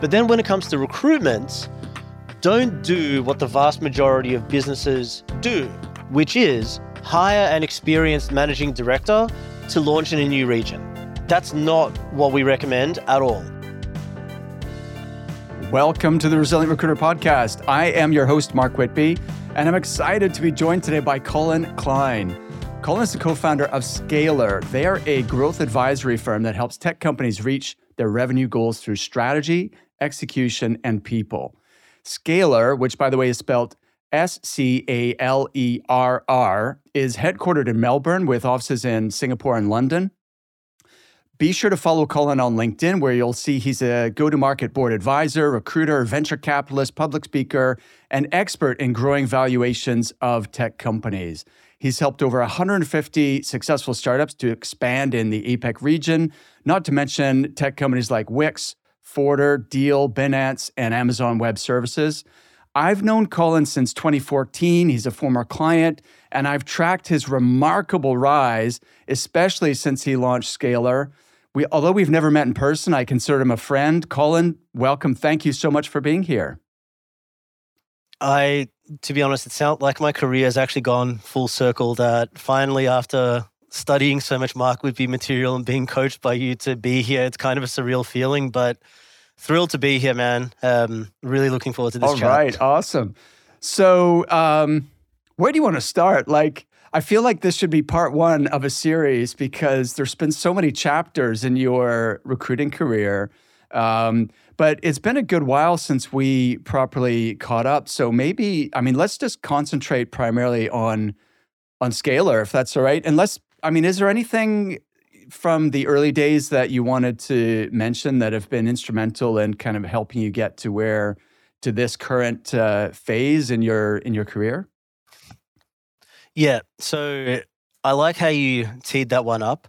But then when it comes to recruitment, don't do what the vast majority of businesses do, which is hire an experienced managing director to launch in a new region. That's not what we recommend at all. Welcome to the Resilient Recruiter Podcast. I am your host, Mark Whitby, and I'm excited to be joined today by Colin Kleine. Colin is the co founder of Scalerr. They are a growth advisory firm that helps tech companies reach their revenue goals through strategy, execution, and people. Scalerr, which by the way is spelled S C A L E R R, is headquartered in Melbourne with offices in Singapore and London. Be sure to follow Colin on LinkedIn, where you'll see he's a go to market board advisor, recruiter, venture capitalist, public speaker, and expert in growing valuations of tech companies. He's helped over 150 successful startups to expand in the APAC region, not to mention tech companies like Wix, Forder, Deel, Binance, and Amazon Web Services. I've known Colin since 2014. He's a former client, and I've tracked his remarkable rise, especially since he launched Scalerr. We, although we've never met in person, I consider him a friend. Colin, welcome. Thank you so much for being here. I, to be honest, it sounds like my career has actually gone full circle. That finally, after studying so much Mark Whitby material and being coached by you to be here, it's kind of a surreal feeling, but thrilled to be here, man. Um, really looking forward to this. All chat. right, awesome. So, um, where do you want to start? Like, I feel like this should be part one of a series because there's been so many chapters in your recruiting career. Um, but it's been a good while since we properly caught up. So maybe, I mean, let's just concentrate primarily on on Scalerr, if that's all right. And let's, I mean, is there anything from the early days that you wanted to mention that have been instrumental in kind of helping you get to where to this current uh, phase in your in your career? Yeah. So I like how you teed that one up.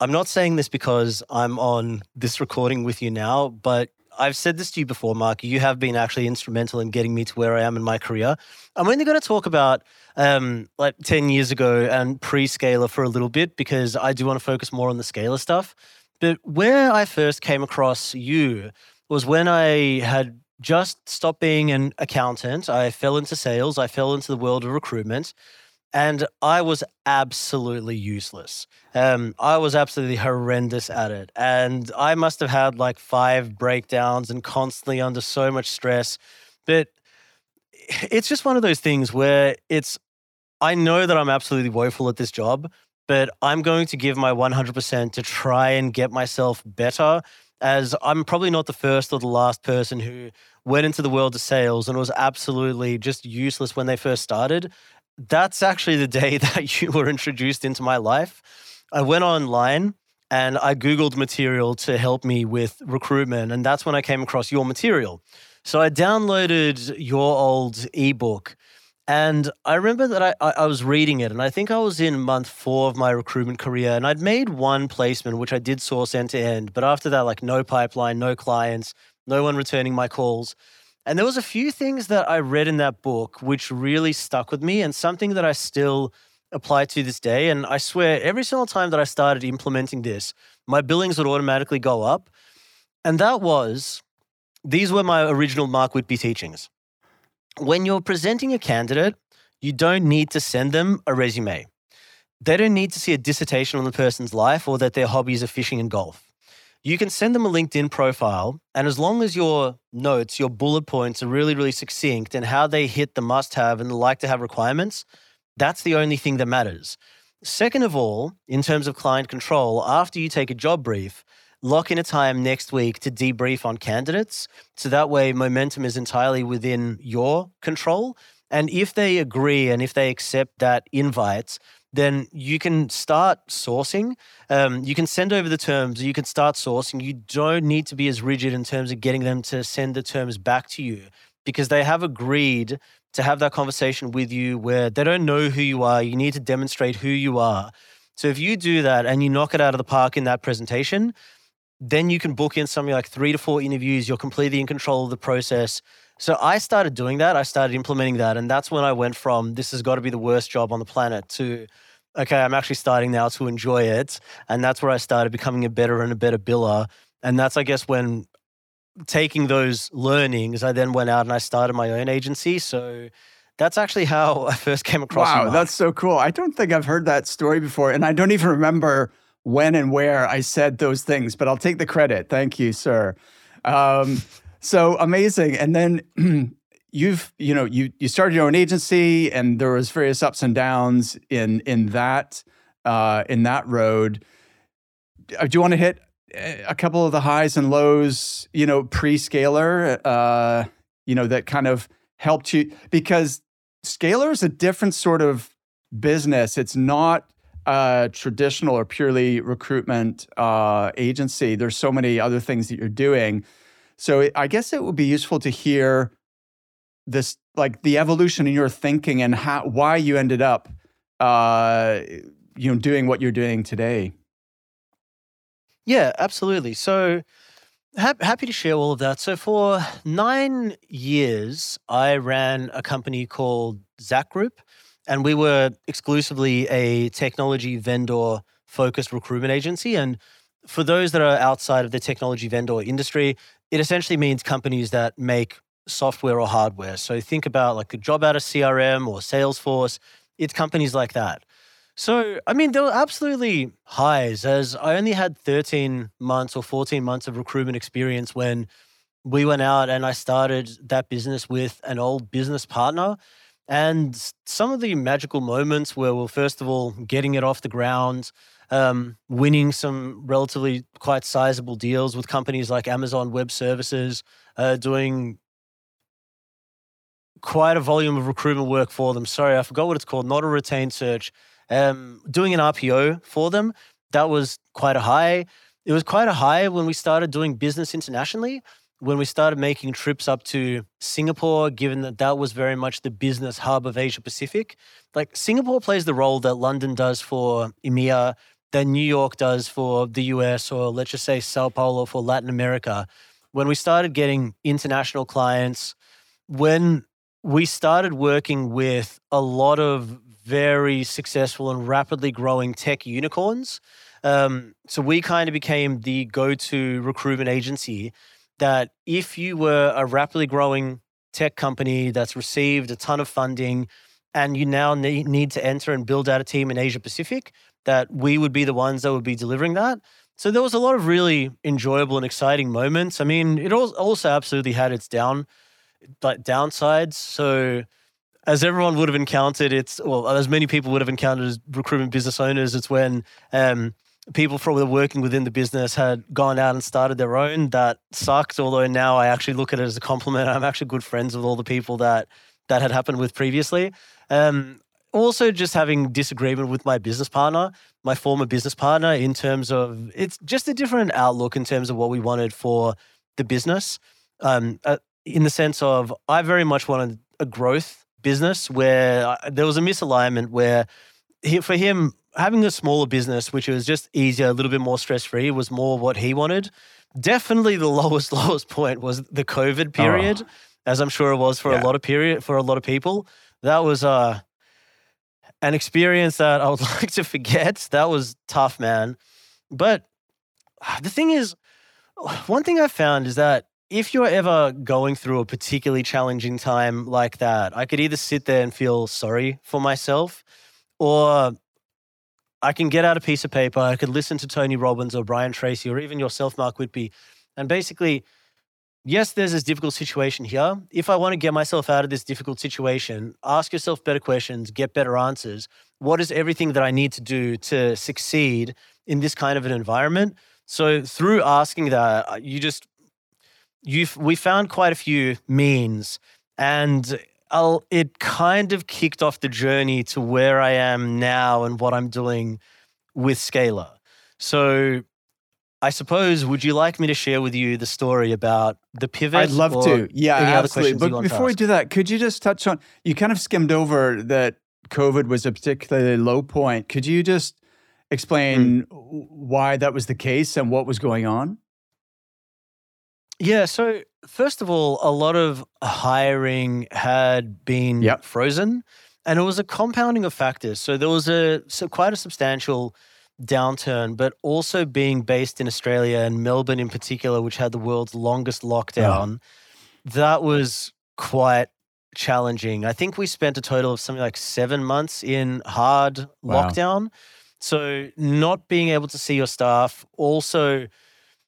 I'm not saying this because I'm on this recording with you now, but I've said this to you before, Mark. You have been actually instrumental in getting me to where I am in my career. I'm only going to talk about um, like 10 years ago and pre Scalerr for a little bit because I do want to focus more on the Scalerr stuff. But where I first came across you was when I had just stopped being an accountant. I fell into sales, I fell into the world of recruitment and I was absolutely useless. Um, I was absolutely horrendous at it, and I must have had like five breakdowns and constantly under so much stress. But it's just one of those things where it's. I know that I'm absolutely woeful at this job, but I'm going to give my 100% to try and get myself better. As I'm probably not the first or the last person who went into the world of sales and was absolutely just useless when they first started that's actually the day that you were introduced into my life. I went online and I Googled material to help me with recruitment. And that's when I came across your material. So I downloaded your old ebook. And I remember that I, I, was reading it, and I think I was in month four of my recruitment career, and I'd made one placement, which I did source end to end. But after that, like no pipeline, no clients, no one returning my calls. And there was a few things that I read in that book which really stuck with me and something that I still apply to this day. And I swear, every single time that I started implementing this, my billings would automatically go up. And that was these were my original Mark Whitby teachings. When you're presenting a candidate, you don't need to send them a resume. They don't need to see a dissertation on the person's life or that their hobbies are fishing and golf you can send them a LinkedIn profile. And as long as your notes, your bullet points are really, really succinct and how they hit the must have and the like to have requirements, that's the only thing that matters. Second of all, in terms of client control, after you take a job brief, lock in a time next week to debrief on candidates. So that way, momentum is entirely within your control. And if they agree and if they accept that invite, then you can start sourcing. Um, you can send over the terms. You can start sourcing. You don't need to be as rigid in terms of getting them to send the terms back to you because they have agreed to have that conversation with you where they don't know who you are. You need to demonstrate who you are. So if you do that and you knock it out of the park in that presentation, then you can book in something like three to four interviews. You're completely in control of the process. So I started doing that. I started implementing that. And that's when I went from this has got to be the worst job on the planet to, okay, I'm actually starting now to enjoy it. And that's where I started becoming a better and a better biller. And that's, I guess, when taking those learnings, I then went out and I started my own agency. So that's actually how I first came across. Wow, that's so cool. I don't think I've heard that story before, and I don't even remember when and where I said those things. But I'll take the credit. Thank you, sir. Um, so amazing. And then you've you know you you started your own agency, and there was various ups and downs in in that uh, in that road. Uh, do you want to hit a couple of the highs and lows? You know, pre Scalerr. Uh, you know that kind of helped you because Scalerr is a different sort of business. It's not a traditional or purely recruitment uh, agency. There's so many other things that you're doing. So I guess it would be useful to hear this, like the evolution in your thinking and how why you ended up, uh, you know, doing what you're doing today. Yeah, absolutely. So happy to share all of that. So for nine years, I ran a company called Zach Group, and we were exclusively a technology vendor focused recruitment agency. And for those that are outside of the technology vendor industry, it essentially means companies that make software or hardware. So think about like a job out of CRM or Salesforce. It's companies like that. So, I mean, there were absolutely highs as I only had 13 months or 14 months of recruitment experience when we went out and I started that business with an old business partner. And some of the magical moments were, well, first of all, getting it off the ground, um, winning some relatively quite sizable deals with companies like Amazon Web Services, uh, doing quite a volume of recruitment work for them. Sorry, I forgot what it's called, not a retained search um, doing an RPO for them, that was quite a high. It was quite a high when we started doing business internationally, when we started making trips up to Singapore, given that that was very much the business hub of Asia Pacific. Like Singapore plays the role that London does for EMEA, that New York does for the US, or let's just say Sao Paulo for Latin America. When we started getting international clients, when we started working with a lot of very successful and rapidly growing tech unicorns. Um, so we kind of became the go to recruitment agency that if you were a rapidly growing tech company that's received a ton of funding and you now need, need to enter and build out a team in Asia Pacific, that we would be the ones that would be delivering that. So there was a lot of really enjoyable and exciting moments. I mean, it also absolutely had its down, like downsides. So as everyone would have encountered, it's well, as many people would have encountered as recruitment business owners. It's when um, people from the working within the business had gone out and started their own. That sucked. Although now I actually look at it as a compliment. I'm actually good friends with all the people that that had happened with previously. Um, also, just having disagreement with my business partner, my former business partner, in terms of it's just a different outlook in terms of what we wanted for the business. Um, uh, in the sense of, I very much wanted a growth business where uh, there was a misalignment where he, for him having a smaller business which was just easier a little bit more stress free was more what he wanted definitely the lowest lowest point was the covid period oh. as i'm sure it was for yeah. a lot of period for a lot of people that was uh an experience that i would like to forget. That was tough man. But ah, the thing is one thing i found is that if you're ever going through a particularly challenging time like that, I could either sit there and feel sorry for myself, or I can get out a piece of paper, I could listen to Tony Robbins or Brian Tracy or even yourself, Mark Whitby, and basically, yes, there's this difficult situation here. If I want to get myself out of this difficult situation, ask yourself better questions, get better answers. What is everything that I need to do to succeed in this kind of an environment? So through asking that, uh, you just you we found quite a few means, and I'll, it kind of kicked off the journey to where I am now and what I'm doing with Scalerr. So I suppose, would you like me to share with you the story about the pivot? I'd love to. Yeah, absolutely. But before we do that, could you just touch on? You kind of skimmed over that COVID was a particularly low point. Could you just explain mm. why that was the case and what was going on? Yeah. So, first of all, a lot of hiring had been yep. frozen, and it was a compounding of factors. So, there was a so quite a substantial downturn, but also being based in Australia and Melbourne in particular, which had the world's longest lockdown, uh-huh. that was quite challenging. I think we spent a total of something like seven months in hard Wow. lockdown. So, not being able to see your staff, also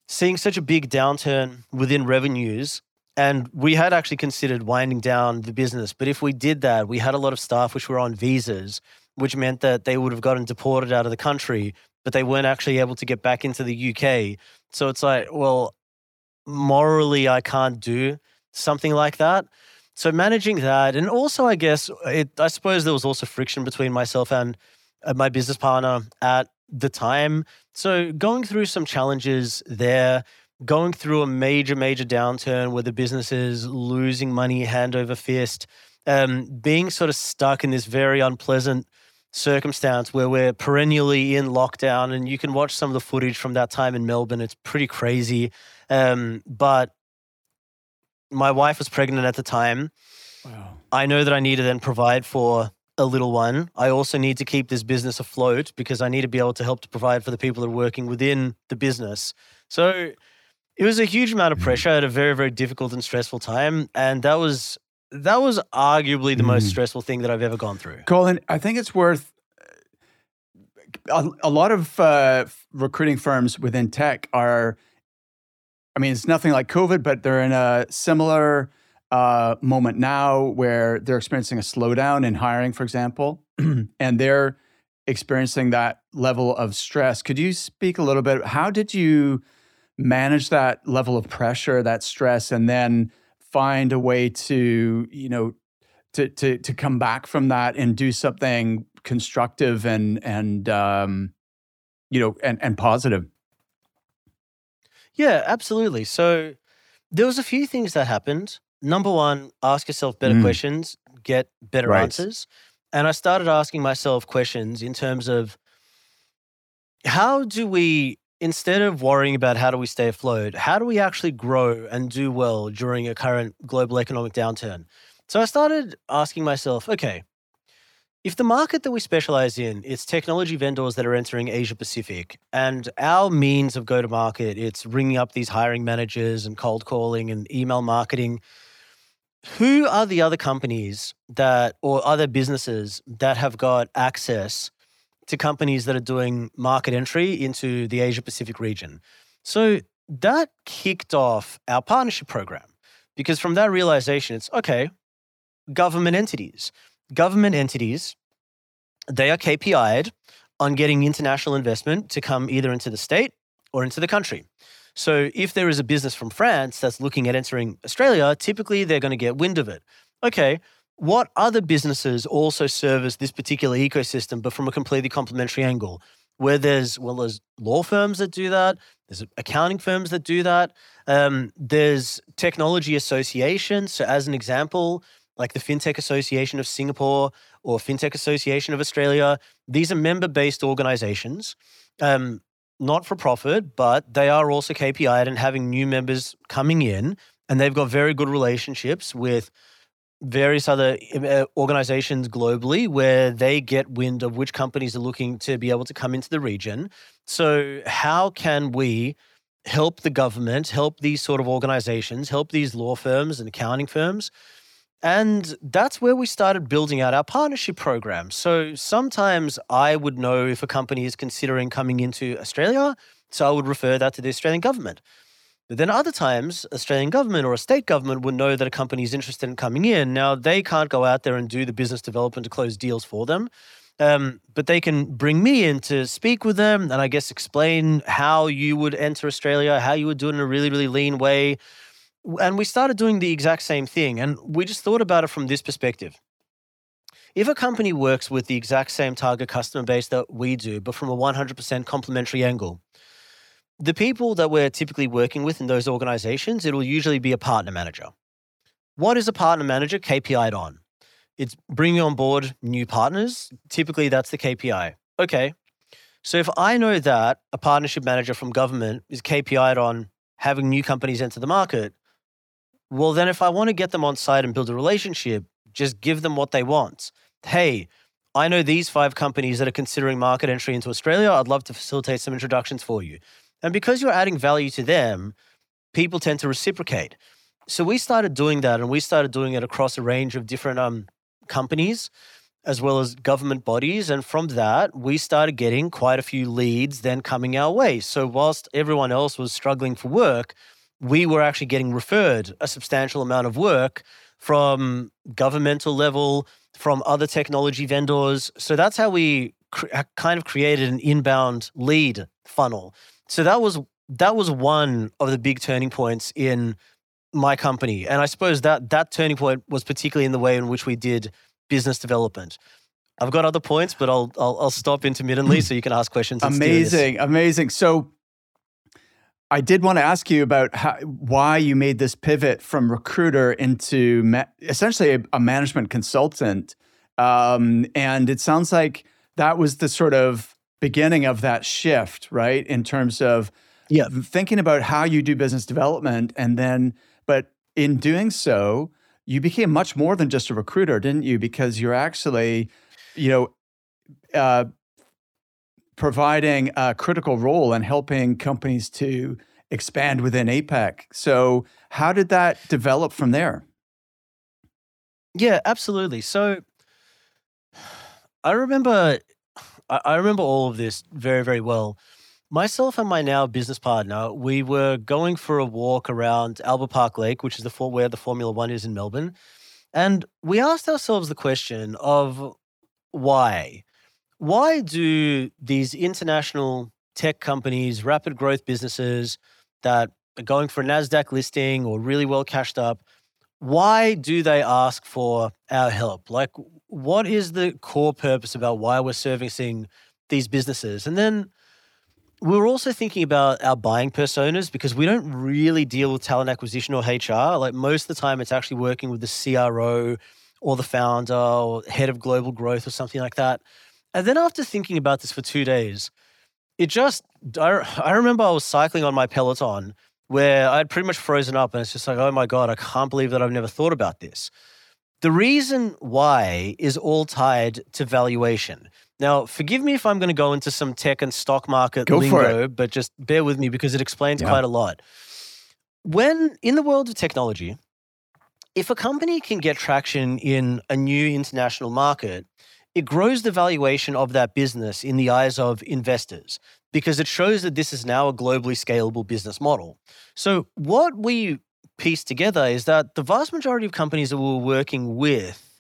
seeing such a big downturn within revenues. And we had actually considered winding down the business. But if we did that, we had a lot of staff which were on visas, which meant that they would have gotten deported out of the country, but they weren't actually able to get back into the UK. So it's like, well, morally, I can't do something like that. So managing that, and also, I guess, it, I suppose there was also friction between myself and my business partner at the time. So going through some challenges there, going through a major, major downturn where the business is losing money hand over fist, um, being sort of stuck in this very unpleasant circumstance where we're perennially in lockdown, and you can watch some of the footage from that time in Melbourne. It's pretty crazy. Um, but my wife was pregnant at the time. Wow. I know that I need to then provide for a little one. I also need to keep this business afloat because I need to be able to help to provide for the people that are working within the business. So it was a huge amount of pressure at a very, very difficult and stressful time. And that was that was arguably the most Mhm. stressful thing that I've ever gone through. Colin, I think it's worth a, a lot of uh, recruiting firms within tech are. I mean, it's nothing like COVID, but they're in a similar uh, moment now where they're experiencing a slowdown in hiring, for example, and they're experiencing that level of stress. Could you speak a little bit? How did you manage that level of pressure, that stress, and then find a way to, you know, to to to come back from that and do something constructive and and um, you know and and positive? Yeah, absolutely. So there was a few things that happened. Number one, ask yourself better Mm. questions, get better Right. answers. And I started asking myself questions in terms of how do we, instead of worrying about how do we stay afloat, how do we actually grow and do well during a current global economic downturn? So I started asking myself, okay, if the market that we specialize in, it's technology vendors that are entering Asia Pacific, and our means of go to market, it's ringing up these hiring managers and cold calling and email marketing. Who are the other companies that, or other businesses that have got access to companies that are doing market entry into the Asia Pacific region? So that kicked off our partnership program because from that realization, it's okay, government entities government entities, they are KPI'd on getting international investment to come either into the state or into the country. So if there is a business from France that's looking at entering Australia, typically they're going to get wind of it. Okay, what other businesses also service this particular ecosystem, but from a completely complementary angle? Where there's, well, there's law firms that do that, there's accounting firms that do that, um, there's technology associations. So, as an example, like the FinTech Association of Singapore or FinTech Association of Australia. These are member based organizations, um, not for profit, but they are also KPI'd and having new members coming in. And they've got very good relationships with various other uh, organizations globally where they get wind of which companies are looking to be able to come into the region. So, how can we help the government, help these sort of organizations, help these law firms and accounting firms? And that's where we started building out our partnership program. So sometimes I would know if a company is considering coming into Australia, so I would refer that to the Australian government. But then other times, Australian government or a state government would know that a company is interested in coming in. Now they can't go out there and do the business development to close deals for them, um, but they can bring me in to speak with them and I guess explain how you would enter Australia, how you would do it in a really, really lean way, and we started doing the exact same thing. And we just thought about it from this perspective. If a company works with the exact same target customer base that we do, but from a 100% complementary angle, the people that we're typically working with in those organizations, it'll usually be a partner manager. What is a partner manager KPI'd on? It's bringing on board new partners. Typically, that's the KPI. Okay. So if I know that a partnership manager from government is KPI'd on having new companies enter the market, well, then if I want to get them on site and build a relationship, just give them what they want. Hey, I know these five companies that are considering market entry into Australia. I'd love to facilitate some introductions for you. And because you're adding value to them, people tend to reciprocate. So we started doing that and we started doing it across a range of different um, companies as well as government bodies. And from that, we started getting quite a few leads then coming our way. So, whilst everyone else was struggling for work, we were actually getting referred a substantial amount of work from governmental level, from other technology vendors. So, that's how we cr- kind of created an inbound lead funnel. So, that was that was one of the big turning points in my company and i suppose that that turning point was particularly in the way in which we did business development. I've got other points, but I'll I'll, I'll stop intermittently so you can ask questions. Amazing, amazing. So I did want to ask you about how, why you made this pivot from recruiter into ma- essentially a, a, management consultant, um, and it sounds like that was the sort of beginning of that shift, right? In terms of yeah. thinking about how you do business development, and then, but in doing so, you became much more than just a recruiter, didn't you? Because you're actually, you know, uh, providing a critical role in helping companies to expand within APAC. So, how did that develop from there? Yeah, absolutely. So, I remember, I remember all of this very, very well. Myself and my now business partner, we were going for a walk around Albert Park Lake, which is the where the Formula One is in Melbourne, and we asked ourselves the question of why. Why do these international tech companies, rapid growth businesses that are going for a NASDAQ listing or really well cashed up, why do they ask for our help? Like, what is the core purpose about why we're servicing these businesses? And then we are also thinking about our buying personas because we don't really deal with talent acquisition or HR. Like most of the time, it's actually working with the CRO or the founder or head of global growth or something like that. And then after thinking about this for two days, it just, I, I remember I was cycling on my Peloton where I'd pretty much frozen up and it's just like, oh my God, I can't believe that I've never thought about this. The reason why is all tied to valuation. Now, forgive me if I'm going to go into some tech and stock market go lingo, but just bear with me because it explains yeah. quite a lot. When in the world of technology, if a company can get traction in a new international market, it grows the valuation of that business in the eyes of investors because it shows that this is now a globally scalable business model. So, what we piece together is that the vast majority of companies that we're working with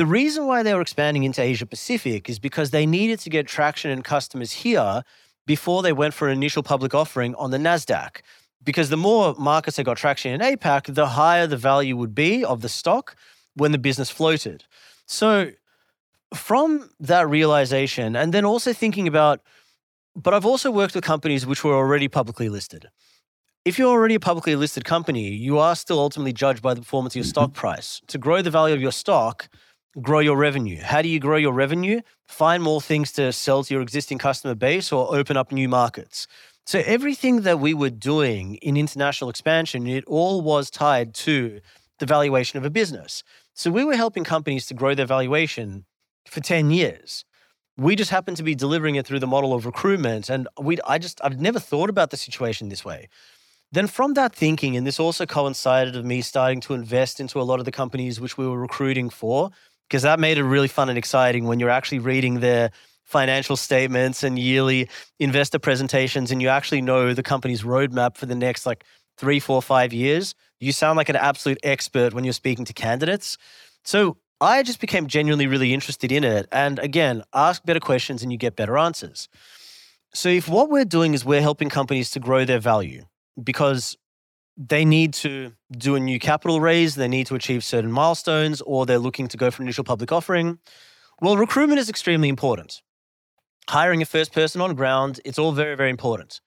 the reason why they were expanding into Asia Pacific is because they needed to get traction and customers here before they went for an initial public offering on the NASDAQ. Because the more markets they got traction in APAC, the higher the value would be of the stock when the business floated. So, from that realization, and then also thinking about, but I've also worked with companies which were already publicly listed. If you're already a publicly listed company, you are still ultimately judged by the performance of your stock mm-hmm. price. To grow the value of your stock, grow your revenue. How do you grow your revenue? Find more things to sell to your existing customer base or open up new markets. So everything that we were doing in international expansion, it all was tied to the valuation of a business. So we were helping companies to grow their valuation for 10 years. We just happened to be delivering it through the model of recruitment. And we I just I've never thought about the situation this way. Then from that thinking, and this also coincided with me starting to invest into a lot of the companies which we were recruiting for because that made it really fun and exciting when you're actually reading their financial statements and yearly investor presentations and you actually know the company's roadmap for the next like three, four, five years. You sound like an absolute expert when you're speaking to candidates. So I just became genuinely really interested in it. And again, ask better questions and you get better answers. So if what we're doing is we're helping companies to grow their value because they need to do a new capital raise, they need to achieve certain milestones, or they're looking to go for an initial public offering. Well, recruitment is extremely important. Hiring a first person on ground, it's all very, very important.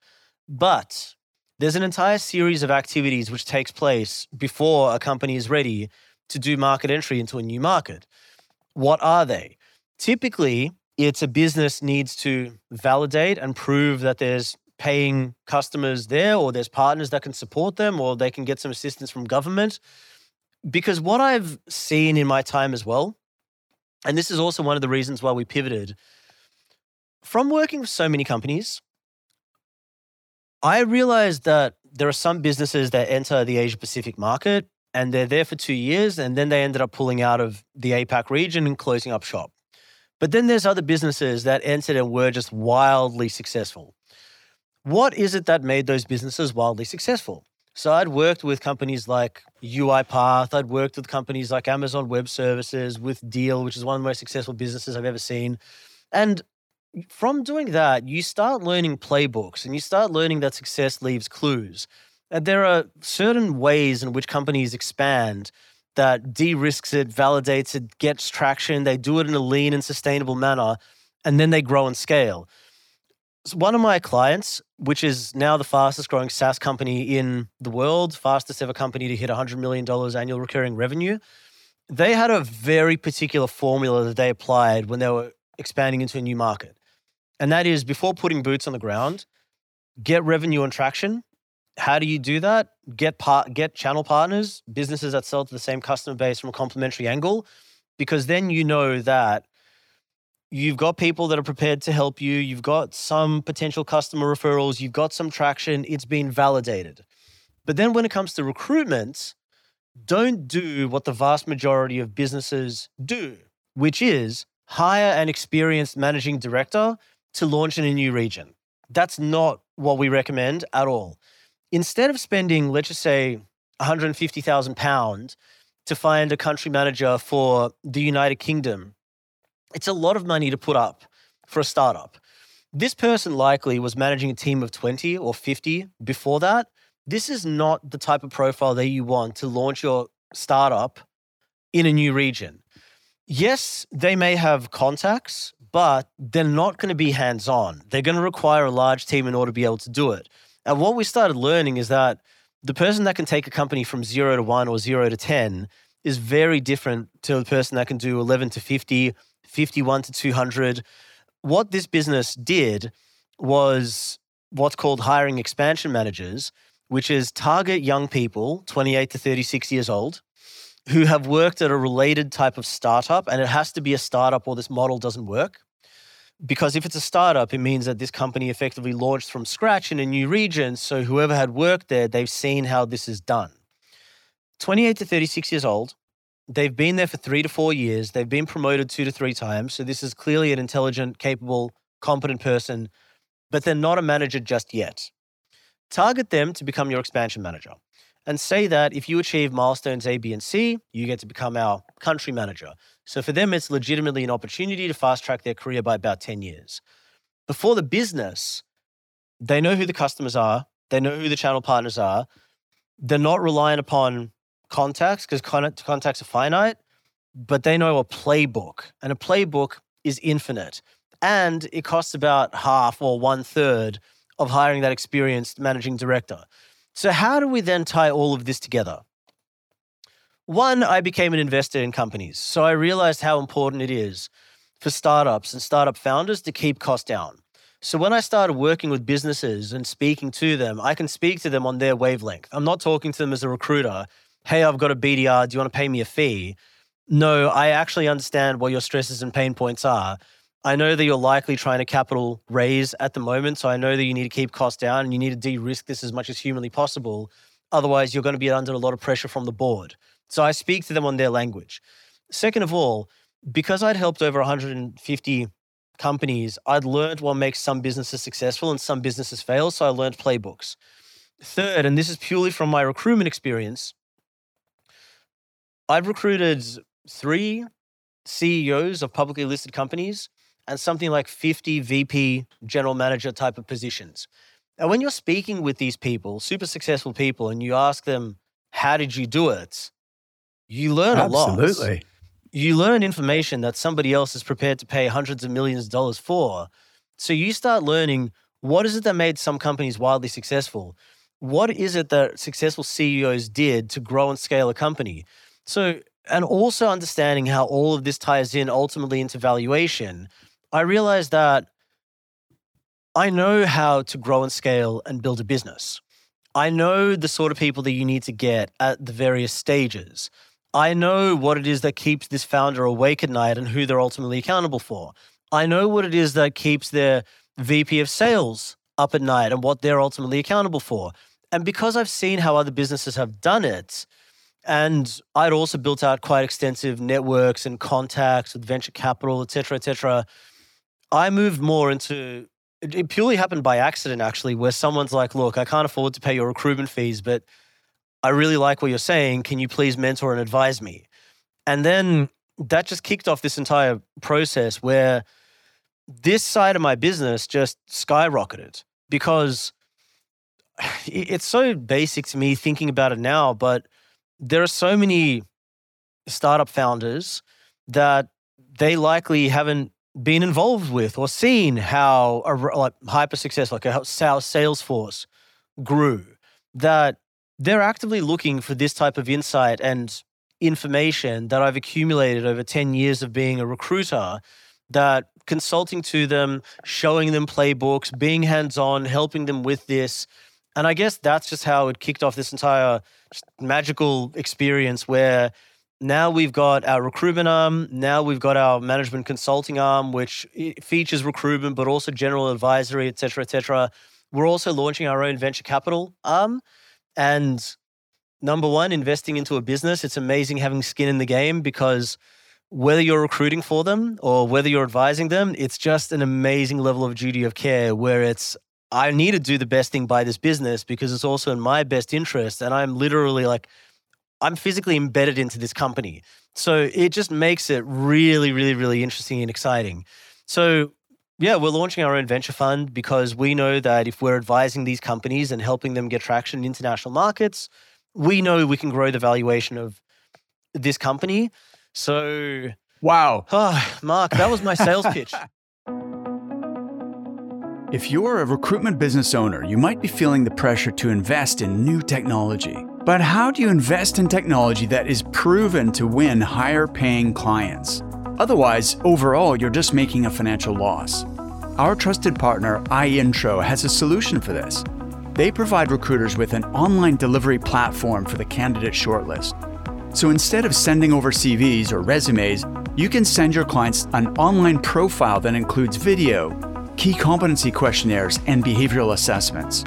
But there's an entire series of activities which takes place before a company is ready to do market entry into a new market. What are they? Typically, it's a business needs to validate and prove that there's paying customers there, or there's partners that can support them, or they can get some assistance from government. Because what I've seen in my time as well And this is also one of the reasons why we pivoted from working with so many companies. I realized that there are some businesses that enter the Asia Pacific market and they're there for two years and then they ended up pulling out of the APAC region and closing up shop. But then there's other businesses that entered and were just wildly successful. What is it that made those businesses wildly successful? So I'd worked with companies like UiPath, I'd worked with companies like Amazon Web Services, with Deel, which is one of the most successful businesses I've ever seen. And from doing that, you start learning playbooks and you start learning that success leaves clues. And there are certain ways in which companies expand that de-risks it, validates it, gets traction. They do it in a lean and sustainable manner, and then they grow and scale. One of my clients, which is now the fastest growing SaaS company in the world, fastest ever company to hit $100 million annual recurring revenue, they had a very particular formula that they applied when they were expanding into a new market. And that is before putting boots on the ground, get revenue and traction. How do you do that? Get part, get channel partners, businesses that sell to the same customer base from a complementary angle, because then you know that you've got people that are prepared to help you. You've got some potential customer referrals. You've got some traction. It's been validated. But then when it comes to recruitment, don't do what the vast majority of businesses do, which is hire an experienced managing director to launch in a new region. That's not what we recommend at all. Instead of spending, let's just say, 150,000 pounds to find a country manager for the United Kingdom, it's a lot of money to put up for a startup. This person likely was managing a team of 20 or 50 before that. This is not the type of profile that you want to launch your startup in a new region. Yes, they may have contacts, but they're not going to be hands on. They're going to require a large team in order to be able to do it. And what we started learning is that the person that can take a company from zero to one or zero to 10 is very different to the person that can do 11 to 50, 51 to 200. What this business did was what's called hiring expansion managers, which is target young people, 28 to 36 years old, who have worked at a related type of startup, and it has to be a startup or this model doesn't work. Because if it's a startup, it means that this company effectively launched from scratch in a new region. So whoever had worked there, they've seen how this is done. 28 to 36 years old, they've been there for three to four years, they've been promoted two to three times. So this is clearly an intelligent, capable, competent person, but they're not a manager just yet. Target them to become your expansion manager and say that if you achieve milestones A, B, and C, you get to become our country manager. So for them, it's legitimately an opportunity to fast track their career by about 10 years. Before the business, they know who the customers are, they know who the channel partners are. They're not reliant upon contacts because contacts are finite, but they know a playbook, and a playbook is infinite. And it costs about half or one third of hiring that experienced managing director. So, how do we then tie all of this together? One, I became an investor in companies. So, I realized how important it is for startups and startup founders to keep costs down. So, when I started working with businesses and speaking to them, I can speak to them on their wavelength. I'm not talking to them as a recruiter. Hey, I've got a BDR. Do you want to pay me a fee? No, I actually understand what your stresses and pain points are. I know that you're likely trying to capital raise at the moment. So I know that you need to keep costs down and you need to de risk this as much as humanly possible. Otherwise, you're going to be under a lot of pressure from the board. So I speak to them on their language. Second of all, because I'd helped over 150 companies, I'd learned what makes some businesses successful and some businesses fail. So I learned playbooks. Third, and this is purely from my recruitment experience, I've recruited three CEOs of publicly listed companies and something like 50 VP general manager type of positions. And when you're speaking with these people, super successful people, and you ask them, How did you do it? You learn Absolutely. a lot. Absolutely. You learn information that somebody else is prepared to pay hundreds of millions of dollars for. So you start learning what is it that made some companies wildly successful? What is it that successful CEOs did to grow and scale a company? So, and also understanding how all of this ties in ultimately into valuation I realized that I know how to grow and scale and build a business. I know the sort of people that you need to get at the various stages. I know what it is that keeps this founder awake at night and who they're ultimately accountable for. I know what it is that keeps their VP of sales up at night and what they're ultimately accountable for. And because I've seen how other businesses have done it, and I'd also built out quite extensive networks and contacts with venture capital, et cetera, et cetera. I moved more into it purely happened by accident, actually, where someone's like, look, I can't afford to pay your recruitment fees, but I really like what you're saying. Can you please mentor and advise me? And then that just kicked off this entire process where this side of my business just skyrocketed because it's so basic to me thinking about it now, but there are so many startup founders that they likely haven't been involved with or seen how a like hyper success like how Salesforce grew that they're actively looking for this type of insight and information that I've accumulated over 10 years of being a recruiter that consulting to them, showing them playbooks, being hands on, helping them with this. And I guess that's just how it kicked off this entire magical experience where now we've got our recruitment arm. Now we've got our management consulting arm, which features recruitment, but also general advisory, et cetera, et cetera. We're also launching our own venture capital arm. And number one, investing into a business, it's amazing having skin in the game because whether you're recruiting for them or whether you're advising them, it's just an amazing level of duty of care where it's, I need to do the best thing by this business because it's also in my best interest. And I'm literally like, I'm physically embedded into this company. So it just makes it really, really, really interesting and exciting. So yeah, we're launching our own venture fund because we know that if we're advising these companies and helping them get traction in international markets, we know we can grow the valuation of this company. So, wow. Oh, Mark, that was my sales pitch. If you're a recruitment business owner, you might be feeling the pressure to invest in new technology. But how do you invest in technology that is proven to win higher paying clients? Otherwise, overall, you're just making a financial loss. Our trusted partner, iIntro, has a solution for this. They provide recruiters with an online delivery platform for the candidate shortlist. So instead of sending over CVs or resumes, you can send your clients an online profile that includes video, key competency questionnaires, and behavioral assessments.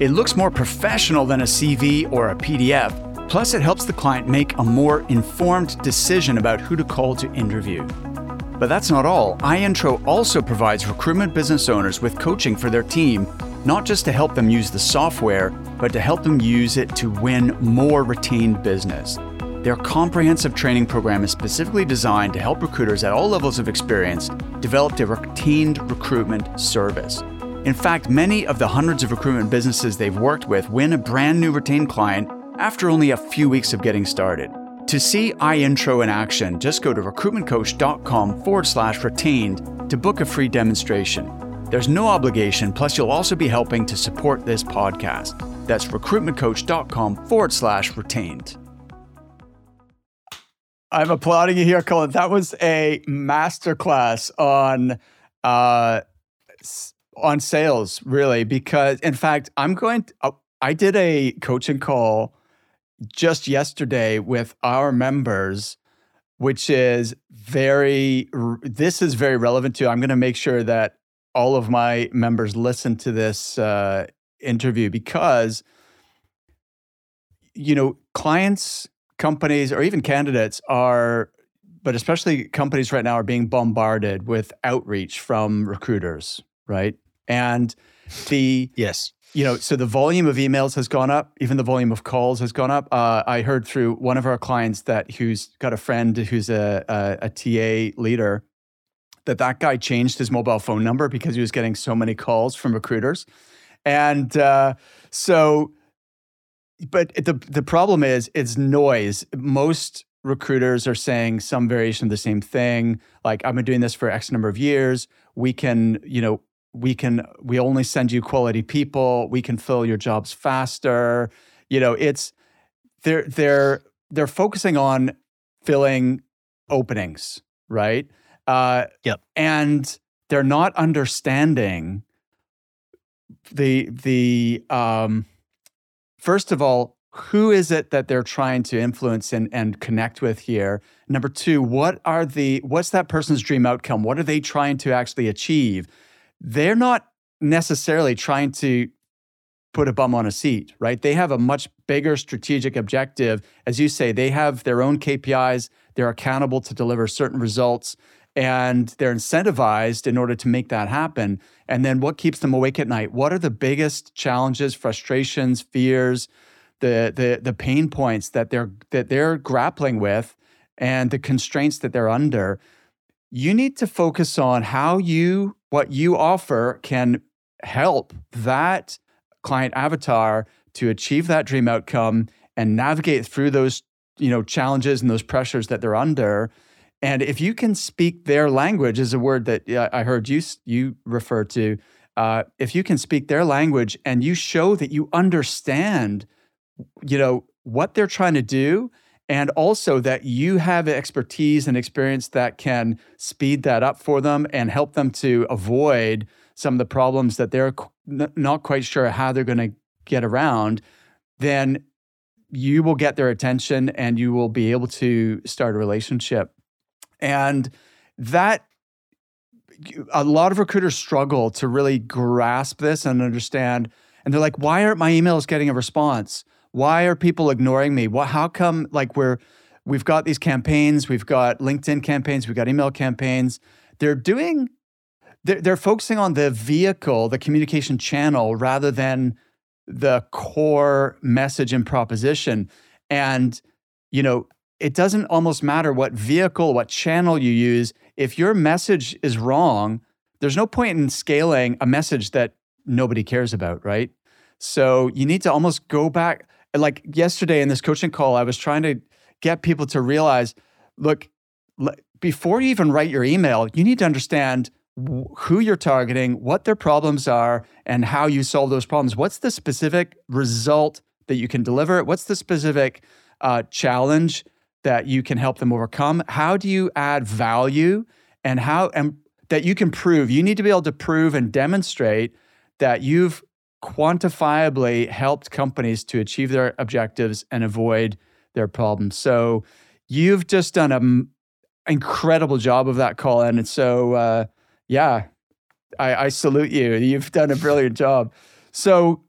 It looks more professional than a CV or a PDF, Plus, it helps the client make a more informed decision about who to call to interview. But that's not all. iIntro also provides recruitment business owners with coaching for their team, not just to help them use the software, but to help them use it to win more retained business. Their comprehensive training program is specifically designed to help recruiters at all levels of experience develop their retained recruitment service. In fact, many of the hundreds of recruitment businesses they've worked with win a brand new retained client after only a few weeks of getting started. To see iIntro in action, just go to recruitmentcoach.com forward slash retained to book a free demonstration. There's no obligation, plus, you'll also be helping to support this podcast. That's recruitmentcoach.com forward slash retained. I'm applauding you here, Colin. That was a masterclass on uh, on sales, really, because in fact, I'm going. To, uh, I did a coaching call just yesterday with our members, which is very, this is very relevant to. I'm going to make sure that all of my members listen to this uh, interview because, you know, clients, companies, or even candidates are, but especially companies right now are being bombarded with outreach from recruiters, right? And the yes you know, so the volume of emails has gone up, even the volume of calls has gone up. Uh, I heard through one of our clients that who's got a friend who's a, a, a TA leader that that guy changed his mobile phone number because he was getting so many calls from recruiters, and uh, so. But the the problem is it's noise. Most recruiters are saying some variation of the same thing. Like I've been doing this for X number of years. We can, you know, we can we only send you quality people we can fill your jobs faster you know it's they're they're they're focusing on filling openings right uh yep and they're not understanding the the um first of all who is it that they're trying to influence and, and connect with here? Number two, what are the what's that person's dream outcome? What are they trying to actually achieve? They're not necessarily trying to put a bum on a seat, right? They have a much bigger strategic objective. As you say, they have their own KPIs, they're accountable to deliver certain results, and they're incentivized in order to make that happen. And then what keeps them awake at night? What are the biggest challenges, frustrations, fears, the the the pain points that they're that they're grappling with and the constraints that they're under? You need to focus on how you what you offer can help that client avatar to achieve that dream outcome and navigate through those you know challenges and those pressures that they're under and if you can speak their language is a word that i heard you you refer to uh, if you can speak their language and you show that you understand you know what they're trying to do and also that you have expertise and experience that can speed that up for them and help them to avoid some of the problems that they're not quite sure how they're going to get around, then you will get their attention and you will be able to start a relationship. And that a lot of recruiters struggle to really grasp this and understand. And they're like, why aren't my emails getting a response? Why are people ignoring me? What, how come like we're we've got these campaigns, we've got LinkedIn campaigns, we've got email campaigns. They're doing they're, they're focusing on the vehicle, the communication channel, rather than the core message and proposition. And, you know, it doesn't almost matter what vehicle, what channel you use. If your message is wrong, there's no point in scaling a message that nobody cares about, right? So you need to almost go back. Like yesterday in this coaching call, I was trying to get people to realize look, before you even write your email, you need to understand who you're targeting, what their problems are, and how you solve those problems. What's the specific result that you can deliver? What's the specific uh, challenge that you can help them overcome? How do you add value and how and that you can prove? You need to be able to prove and demonstrate that you've quantifiably helped companies to achieve their objectives and avoid their problems. So you've just done an incredible job of that, Colin. And so uh, yeah, I, I salute you. You've done a brilliant job. So,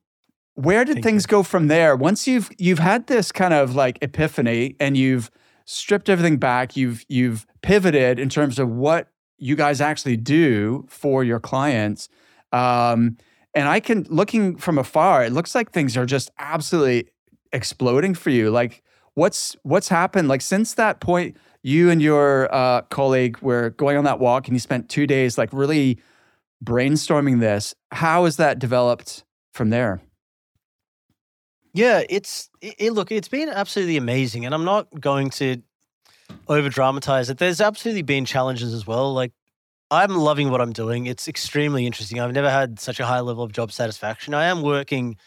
where did things go from there? Once you've you've had this kind of like epiphany and you've stripped everything back, you've you've pivoted in terms of what you guys actually do for your clients. Um, and I can looking from afar, it looks like things are just absolutely exploding for you. Like what's what's happened? Like since that point, you and your uh, colleague were going on that walk and you spent two days like really brainstorming this. How has that developed from there? Yeah, it's it, look, it's been absolutely amazing, and I'm not going to over dramatize it. There's absolutely been challenges as well. Like I'm loving what I'm doing. It's extremely interesting. I've never had such a high level of job satisfaction. I am working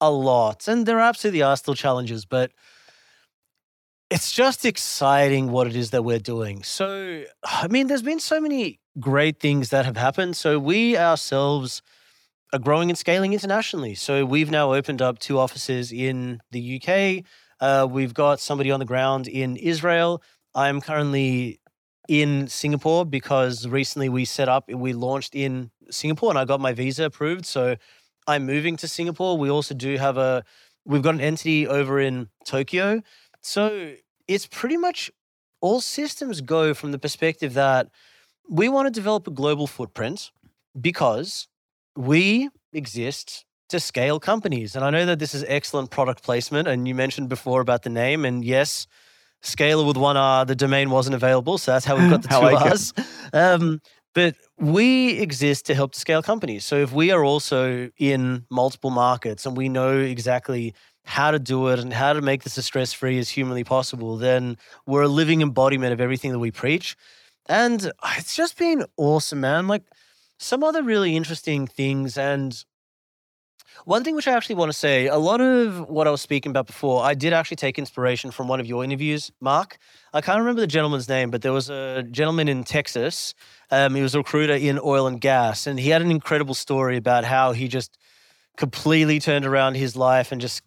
a lot, and there absolutely are still challenges, but it's just exciting what it is that we're doing. So, I mean, there's been so many great things that have happened. So, we ourselves are growing and scaling internationally. So, we've now opened up two offices in the UK. Uh, we've got somebody on the ground in Israel. I'm currently in Singapore because recently we set up, we launched in Singapore and I got my visa approved. So, I'm moving to Singapore. We also do have a, we've got an entity over in Tokyo. So it's pretty much all systems go from the perspective that we want to develop a global footprint because we exist to scale companies. And I know that this is excellent product placement. And you mentioned before about the name. And yes, Scalar with one R, the domain wasn't available. So that's how we've got the two like R's. Um, but we exist to help to scale companies. So if we are also in multiple markets and we know exactly how to do it and how to make this as stress free as humanly possible, then we're a living embodiment of everything that we preach. And it's just been awesome, man. Like some other really interesting things. And one thing which I actually want to say a lot of what I was speaking about before, I did actually take inspiration from one of your interviews, Mark. I can't remember the gentleman's name, but there was a gentleman in Texas. Um, he was a recruiter in oil and gas, and he had an incredible story about how he just completely turned around his life and just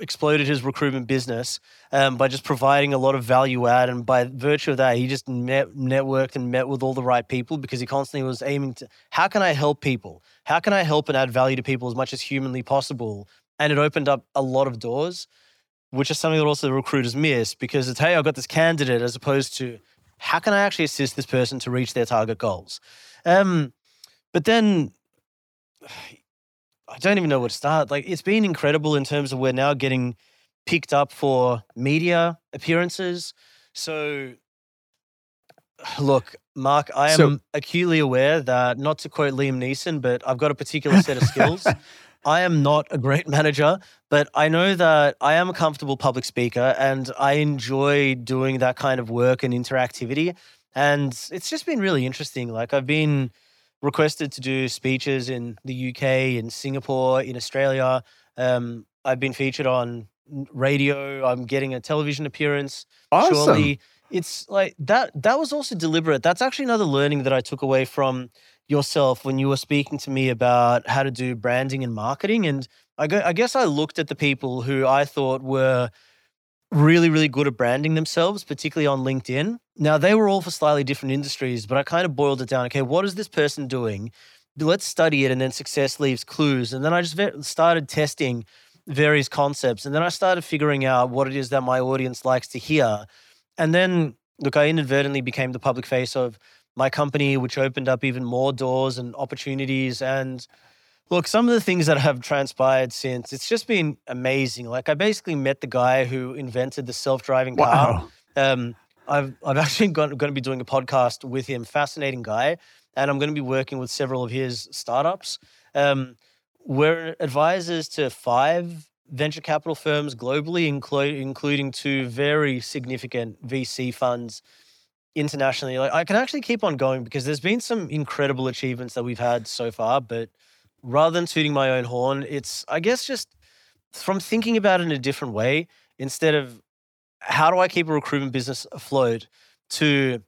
exploded his recruitment business um, by just providing a lot of value add. And by virtue of that, he just net, networked and met with all the right people because he constantly was aiming to how can I help people? How can I help and add value to people as much as humanly possible? And it opened up a lot of doors, which is something that also the recruiters miss because it's, hey, I've got this candidate as opposed to how can I actually assist this person to reach their target goals? Um, but then I don't even know where to start. Like it's been incredible in terms of we're now getting picked up for media appearances. So look, Mark, I am so, acutely aware that not to quote Liam Neeson, but I've got a particular set of skills. I am not a great manager, but I know that I am a comfortable public speaker and I enjoy doing that kind of work and interactivity. And it's just been really interesting. Like I've been requested to do speeches in the UK, in Singapore, in Australia. Um, I've been featured on radio. I'm getting a television appearance. Awesome. Surely it's like that. That was also deliberate. That's actually another learning that I took away from yourself when you were speaking to me about how to do branding and marketing. And I, go, I guess I looked at the people who I thought were really, really good at branding themselves, particularly on LinkedIn. Now, they were all for slightly different industries, but I kind of boiled it down. Okay, what is this person doing? Let's study it, and then success leaves clues. And then I just started testing various concepts, and then I started figuring out what it is that my audience likes to hear. And then, look, I inadvertently became the public face of my company, which opened up even more doors and opportunities. And Look, some of the things that have transpired since, it's just been amazing. Like I basically met the guy who invented the self-driving car. Wow. Um, I've I've actually got, going to be doing a podcast with him. Fascinating guy, and I'm going to be working with several of his startups. Um, we're advisors to five venture capital firms globally, inclu- including two very significant VC funds internationally. Like I can actually keep on going because there's been some incredible achievements that we've had so far, but rather than tooting my own horn, it's, I guess, just from thinking about it in a different way instead of how do I keep a recruitment business afloat to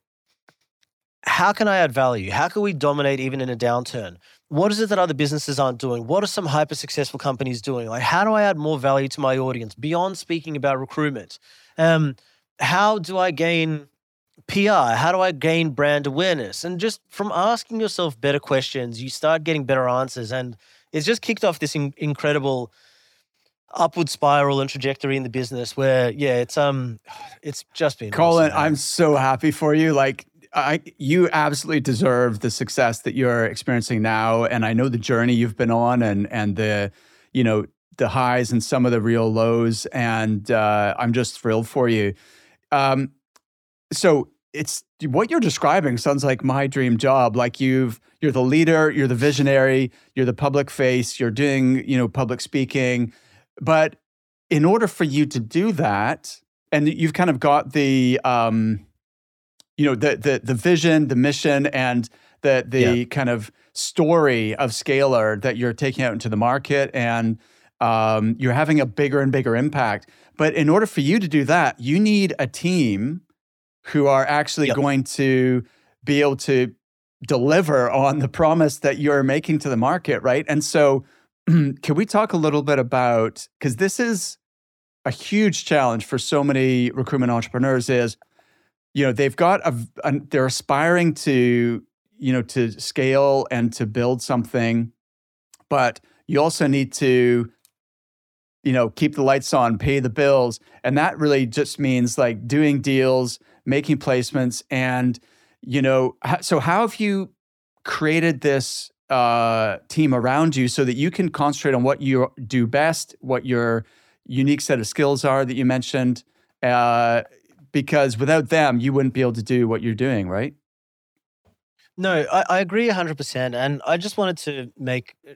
how can I add value? How can we dominate even in a downturn? What is it that other businesses aren't doing? What are some hyper successful companies doing? Like, how do I add more value to my audience beyond speaking about recruitment? Um, how do I gain PR? How do I gain brand awareness? And just from asking yourself better questions, you start getting better answers. And it's just kicked off this in- incredible upward spiral and trajectory in the business where yeah it's um it's just been colin awesome, i'm so happy for you like I, you absolutely deserve the success that you're experiencing now, and I know the journey you've been on, and and the, you know, the highs and some of the real lows, and uh, I'm just thrilled for you. Um, so it's what you're describing sounds like my dream job like you've you're the leader you're the visionary you're the public face you're doing you know public speaking but in order for you to do that and you've kind of got the um you know the the the vision the mission and the the yeah. kind of story of Scalerr that you're taking out into the market and um, you're having a bigger and bigger impact but in order for you to do that you need a team who are actually yep. going to be able to deliver on the promise that you're making to the market, right? And so, can we talk a little bit about because this is a huge challenge for so many recruitment entrepreneurs is you know they've got a, a they're aspiring to you know to scale and to build something but you also need to you know keep the lights on pay the bills and that really just means like doing deals making placements and you know so how have you created this uh, team around you so that you can concentrate on what you do best what your unique set of skills are that you mentioned uh, because without them you wouldn't be able to do what you're doing right? No I, I agree 100% and i just wanted to make uh,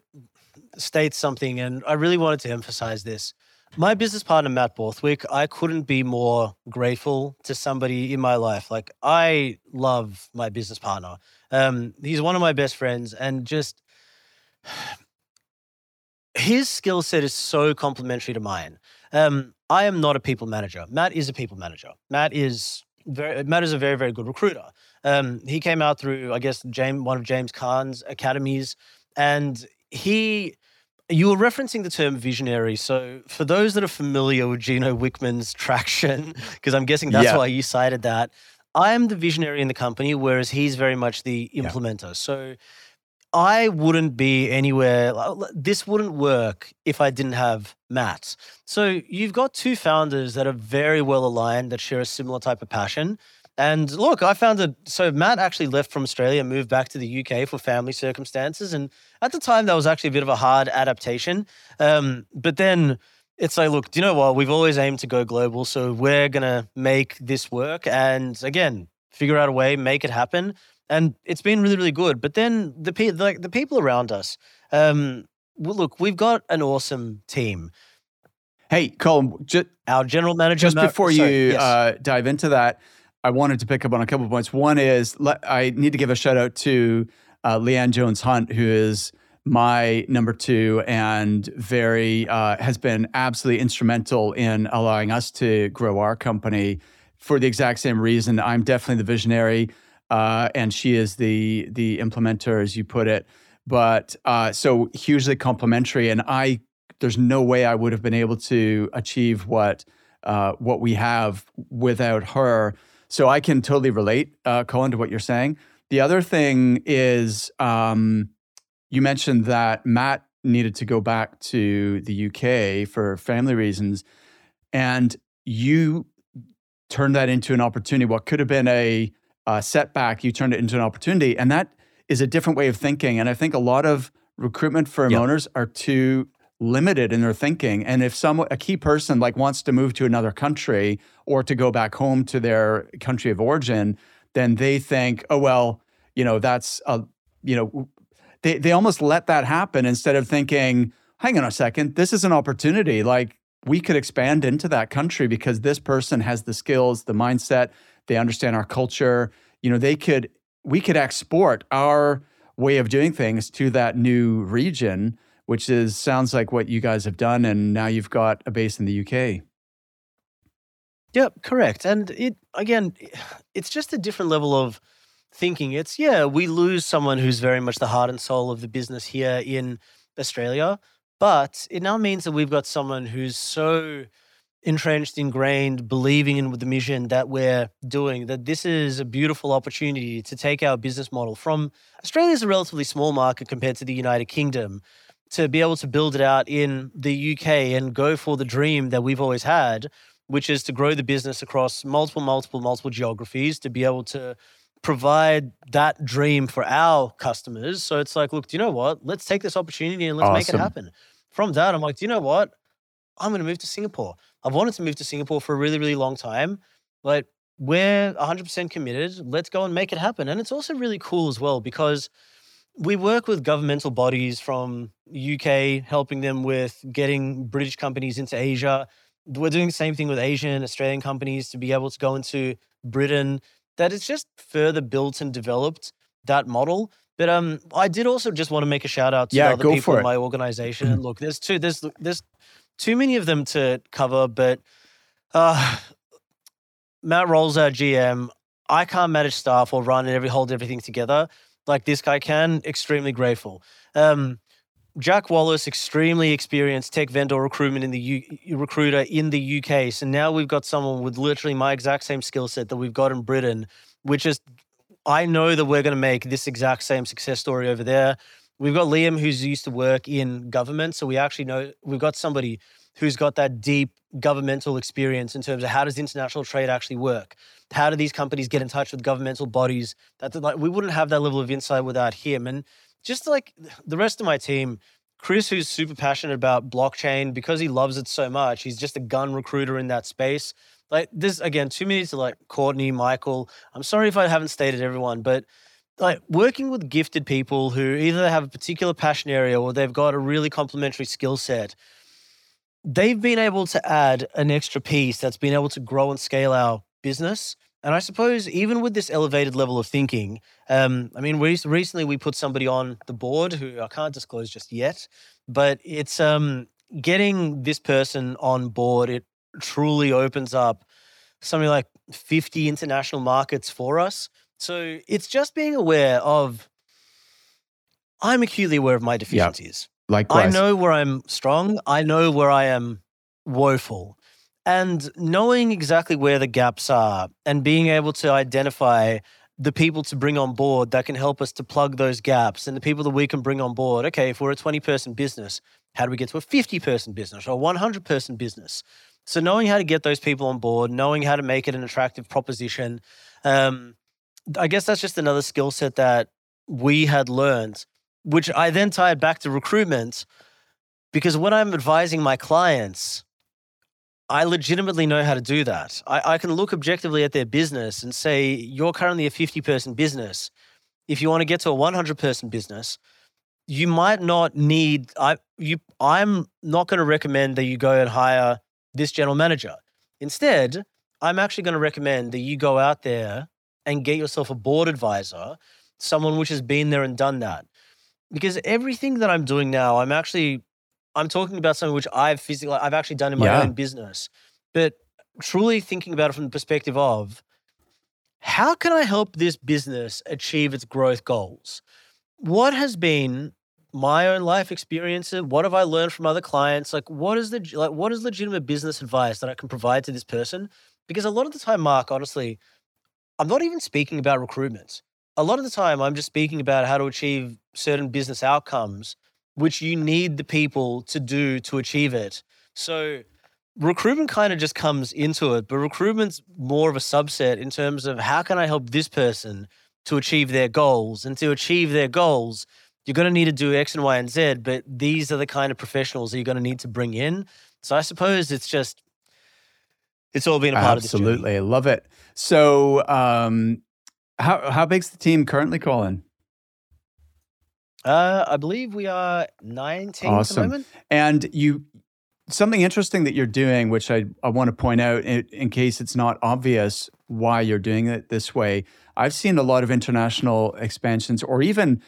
state something and i really wanted to emphasize this my business partner, Matt Borthwick, I couldn't be more grateful to somebody in my life. Like, I love my business partner. Um, he's one of my best friends, and just his skill set is so complementary to mine. Um, I am not a people manager. Matt is a people manager. Matt is very, Matt is a very, very good recruiter. Um, he came out through, I guess, James, one of James Caan's academies, and he you were referencing the term visionary. So, for those that are familiar with Gino Wickman's traction, because I'm guessing that's Yeah. why you cited that, I am the visionary in the company, whereas he's very much the implementer. So, I wouldn't be anywhere, this wouldn't work if I didn't have Matt. So, you've got two founders that are very well aligned, that share a similar type of passion. And look, I found it. So Matt actually left from Australia, and moved back to the UK for family circumstances, and at the time that was actually a bit of a hard adaptation. Um, but then it's like, look, do you know what? We've always aimed to go global, so we're gonna make this work, and again, figure out a way, make it happen. And it's been really, really good. But then the pe- like the people around us, um, well, look, we've got an awesome team. Hey, Colin, just, Our general manager, just Matt- before sorry, you yes. uh, dive into that, I wanted to pick up on a couple of points. One is let, I need to give a shout out to uh, Leanne Jones Hunt, who is my number two and very uh, has been absolutely instrumental in allowing us to grow our company for the exact same reason. I'm definitely the visionary, uh, and she is the the implementer, as you put it. But uh, so hugely complementary, and I there's no way I would have been able to achieve what uh, what we have without her. So I can totally relate, uh, Colin, to what you're saying. The other thing is, um, you mentioned that Matt needed to go back to the UK for family reasons, and you turned that into an opportunity. What could have been a, uh setback, you turned it into an opportunity, and that is a different way of thinking. And I think a lot of recruitment firm Yep. owners are too limited in their thinking. And if some a key person like wants to move to another country or to go back home to their country of origin, then they think, oh well, you know, that's a you know, they they almost let that happen instead of thinking, hang on a second, this is an opportunity. Like we could expand into that country because this person has the skills, the mindset, they understand our culture. You know, they could we could export our way of doing things to that new region, which is sounds like what you guys have done and now you've got a base in the UK. Yep, correct. And it again, it's just a different level of thinking. It's yeah, we lose someone who's very much the heart and soul of the business here in Australia, but it now means that we've got someone who's so entrenched, ingrained, believing in the mission that we're doing, that this is a beautiful opportunity to take our business model from Australia's a relatively small market compared to the United Kingdom to be able to build it out in the UK and go for the dream that we've always had, which is to grow the business across multiple, multiple, multiple geographies to be able to provide that dream for our customers. So it's like, look, do you know what? Let's take this opportunity and let's make it happen. From that, I'm like, do you know what? I'm going to move to Singapore. I've wanted to move to Singapore for a really, really long time. Like, we're 100% committed. Let's go and make it happen. And it's also really cool as well because we work with governmental bodies from UK, helping them with getting British companies into Asia. We're doing the same thing with Asian, Australian companies to be able to go into Britain. That it's just further built and developed that model. But um, I did also just want to make a shout out to Yeah, the other people for in my organization. And look, there's two, there's there's too many of them to cover, but uh, Matt Rolls our GM. I can't manage staff or run and every hold everything together like this guy can. Extremely grateful. Um, Jack Wallace, extremely experienced tech vendor recruitment in the U- recruiter in the UK. So now we've got someone with literally my exact same skill set that we've got in Britain, which is I know that we're going to make this exact same success story over there. We've got Liam, who's used to work in government, so we actually know we've got somebody who's got that deep governmental experience in terms of how does international trade actually work? How do these companies get in touch with governmental bodies? That like we wouldn't have that level of insight without him. And just like the rest of my team, Chris, who's super passionate about blockchain because he loves it so much, he's just a gun recruiter in that space. Like this again, two minutes to like Courtney, Michael. I'm sorry if I haven't stated everyone, but like working with gifted people who either have a particular passion area or they've got a really complementary skill set, they've been able to add an extra piece that's been able to grow and scale our business. And I suppose even with this elevated level of thinking, um, I mean, we, recently we put somebody on the board who I can't disclose just yet, but it's um, getting this person on board. It truly opens up something like 50 international markets for us. So it's just being aware of, I'm acutely aware of my deficiencies. I know where I'm strong. I know where I am woeful. And knowing exactly where the gaps are and being able to identify the people to bring on board that can help us to plug those gaps and the people that we can bring on board. Okay, if we're a 20 person business, how do we get to a 50 person business or a 100 person business? So, knowing how to get those people on board, knowing how to make it an attractive proposition, um, I guess that's just another skill set that we had learned, which I then tied back to recruitment because when I'm advising my clients, I legitimately know how to do that. I, I, can look objectively at their business and say, you're currently a 50 person business. If you want to get to a 100 person business, you might not need, I, you, I'm not going to recommend that you go and hire this general manager. Instead, I'm actually going to recommend that you go out there and get yourself a board advisor, someone which has been there and done that. Because everything that I'm doing now, I'm actually I'm talking about something which I've physically, I've actually done in my yeah. own business, but truly thinking about it from the perspective of how can I help this business achieve its growth goals? What has been my own life experiences? What have I learned from other clients? Like, what is the like, what is legitimate business advice that I can provide to this person? Because a lot of the time, Mark, honestly, I'm not even speaking about recruitment. A lot of the time, I'm just speaking about how to achieve certain business outcomes which you need the people to do to achieve it. So recruitment kind of just comes into it, but recruitment's more of a subset in terms of how can I help this person to achieve their goals? And to achieve their goals, you're going to need to do X and Y and Z, but these are the kind of professionals that you're going to need to bring in. So I suppose it's just it's all been a part Absolutely. of this. Absolutely. I love it. So um how how big's the team currently, Colin? Uh, I believe we are 19 at the Awesome. moment. And you, something interesting that you're doing, which I, I want to point out in, in case it's not obvious why you're doing it this way. I've seen a lot of international expansions or even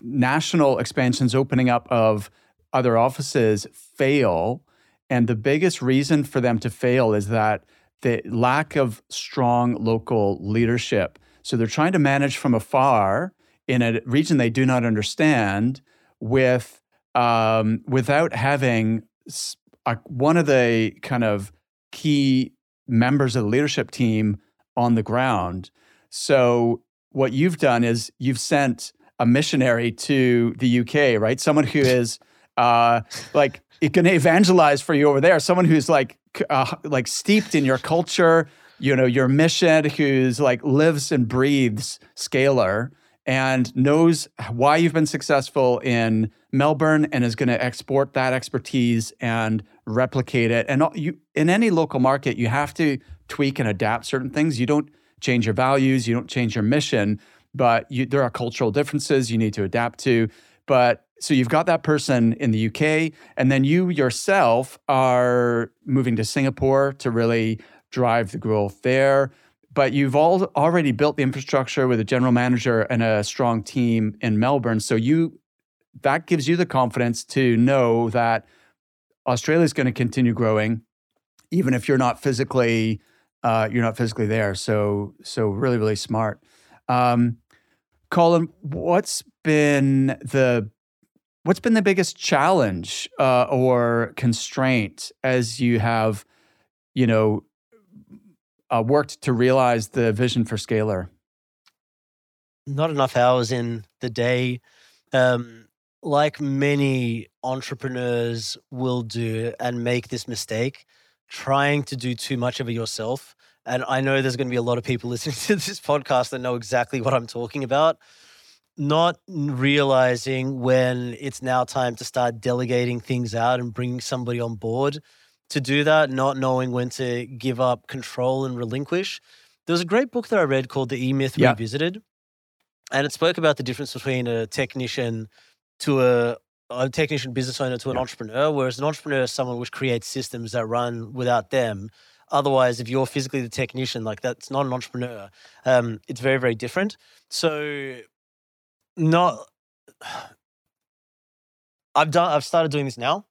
national expansions opening up of other offices fail. And the biggest reason for them to fail is that the lack of strong local leadership. So they're trying to manage from afar in a region they do not understand with um, without having a, one of the kind of key members of the leadership team on the ground. So what you've done is you've sent a missionary to the UK, right? Someone who is uh, like it can evangelize for you over there. Someone who's like uh, like steeped in your culture, you know, your mission, who's like lives and breathes Scalerr and knows why you've been successful in Melbourne and is going to export that expertise and replicate it. And you, in any local market, you have to tweak and adapt certain things. You don't change your values, you don't change your mission, but you, there are cultural differences you need to adapt to. But so you've got that person in the UK, and then you yourself are moving to Singapore to really drive the growth there but you've all already built the infrastructure with a general manager and a strong team in Melbourne. So you that gives you the confidence to know that Australia is going to continue growing, even if you're not physically uh, you're not physically there. So so really really smart. Um, Colin, what's been the what's been the biggest challenge uh, or constraint as you have you know uh, worked to realize the vision for Scalerr? Not enough hours in the day. Um, like many entrepreneurs will do and make this mistake, trying to do too much of it yourself. And I know there's going to be a lot of people listening to this podcast that know exactly what I'm talking about. Not realizing when it's now time to start delegating things out and bringing somebody on board to do that, not knowing when to give up control and relinquish. There was a great book that I read called The E Myth yeah. Revisited, and it spoke about the difference between a technician to a, a technician business owner to an yeah. entrepreneur, whereas an entrepreneur is someone which creates systems that run without them. Otherwise, if you're physically the technician, like that's not an entrepreneur. Um, it's very, very different. So, not. I've done. I've started doing this now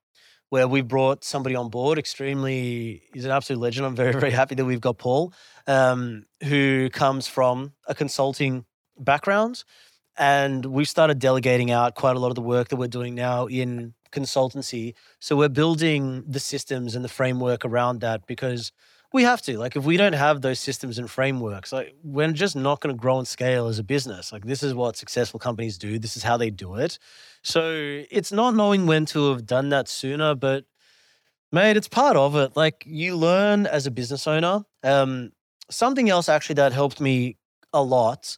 where we brought somebody on board. Extremely, he's an absolute legend. I'm very, very happy that we've got Paul, um, who comes from a consulting background and we've started delegating out quite a lot of the work that we're doing now in consultancy. So we're building the systems and the framework around that because we have to. Like, if we don't have those systems and frameworks, like, we're just not going to grow and scale as a business. Like, this is what successful companies do. This is how they do it. So it's not knowing when to have done that sooner, but mate, it's part of it. Like, you learn as a business owner. Um, something else actually that helped me a lot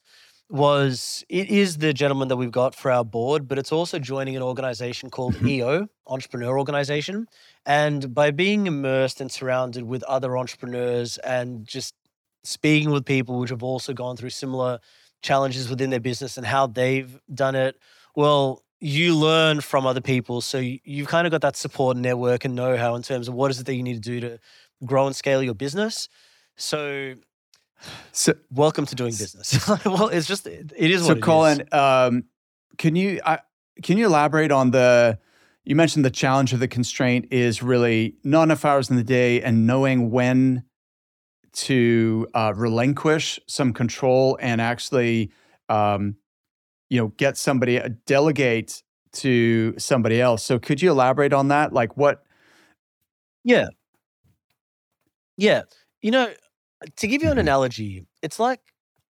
was it is the gentleman that we've got for our board, but it's also joining an organization called. EO, Entrepreneur Organization. And by being immersed and surrounded with other entrepreneurs and just speaking with people which have also gone through similar challenges within their business and how they've done it, well, you learn from other people. So you, you've kind of got that support network and know how in terms of what is it that you need to do to grow and scale your business. So So, welcome to doing business. well, it's just it, it is so what it is. Colin, um, can you I, can you elaborate on the? You mentioned the challenge of the constraint is really not enough hours in the day and knowing when to uh, relinquish some control and actually, um, you know, get somebody uh, delegate to somebody else. So could you elaborate on that? Like what? Yeah. Yeah. You know, to give you an Mhm. analogy, it's like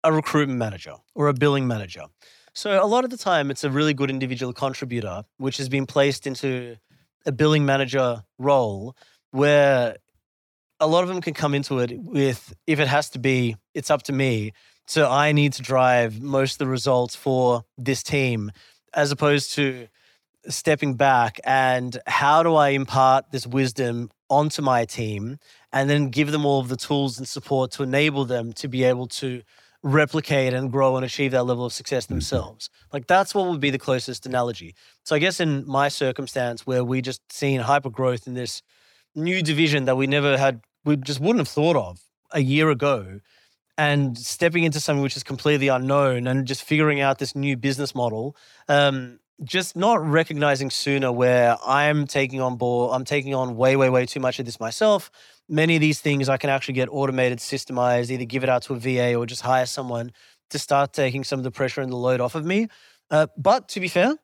a recruitment manager or a billing manager. So a lot of the time, it's a really good individual contributor, which has been placed into a billing manager role where a lot of them can come into it with, if it has to be, it's up to me. So I need to drive most of the results for this team, as opposed to stepping back and how do I impart this wisdom onto my team and then give them all of the tools and support to enable them to be able to replicate and grow and achieve that level of success themselves. Like that's what would be the closest analogy. So I guess in my circumstance where we just seen hyper growth in this new division that we never had we just wouldn't have thought of a year ago and stepping into something which is completely unknown and just figuring out this new business model um, just not recognizing sooner where I'm taking on board, I'm taking on way, way, way too much of this myself. Many of these things I can actually get automated, systemized, either give it out to a VA or just hire someone to start taking some of the pressure and the load off of me. Uh, but to be fair,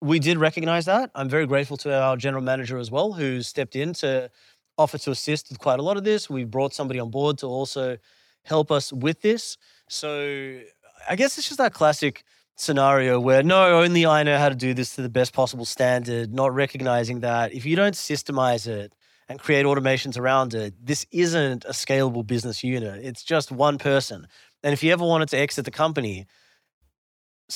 we did recognize that. I'm very grateful to our general manager as well, who stepped in to offer to assist with quite a lot of this. We brought somebody on board to also help us with this. So I guess it's just that classic scenario where no, only I know how to do this to the best possible standard, not recognizing that if you don't systemize it and create automations around it, this isn't a scalable business unit. It's just one person. And if you ever wanted to exit the company,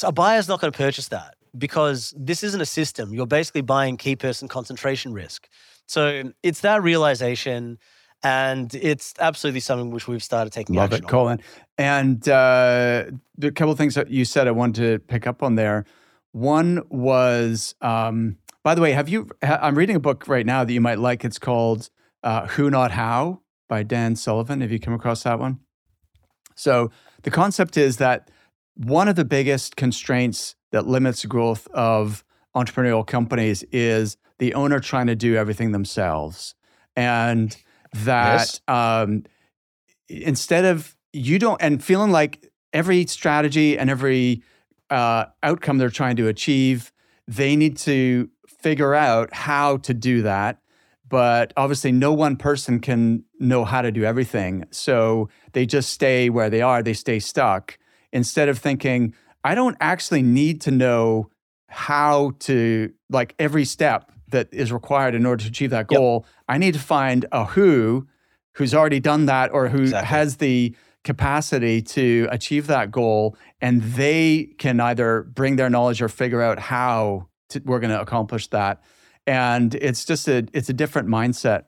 a buyer's not going to purchase that because this isn't a system. You're basically buying key person concentration risk. So it's that realization. And it's absolutely something which we've started taking Love action it, Colin. And uh, a couple of things that you said I wanted to pick up on there. One was, um, by the way, have you? I'm reading a book right now that you might like. It's called uh, "Who Not How" by Dan Sullivan. Have you come across that one? So the concept is that one of the biggest constraints that limits growth of entrepreneurial companies is the owner trying to do everything themselves, and that Yes. um, instead of you don't and feeling like every strategy and every uh, outcome they're trying to achieve, they need to figure out how to do that. But obviously, no one person can know how to do everything. So they just stay where they are, they stay stuck instead of thinking, I don't actually need to know how to, like, every step that is required in order to achieve that Yep. goal. I need to find a who who's already done that or who Exactly. has the capacity to achieve that goal and they can either bring their knowledge or figure out how to, we're going to accomplish that and it's just a it's a different mindset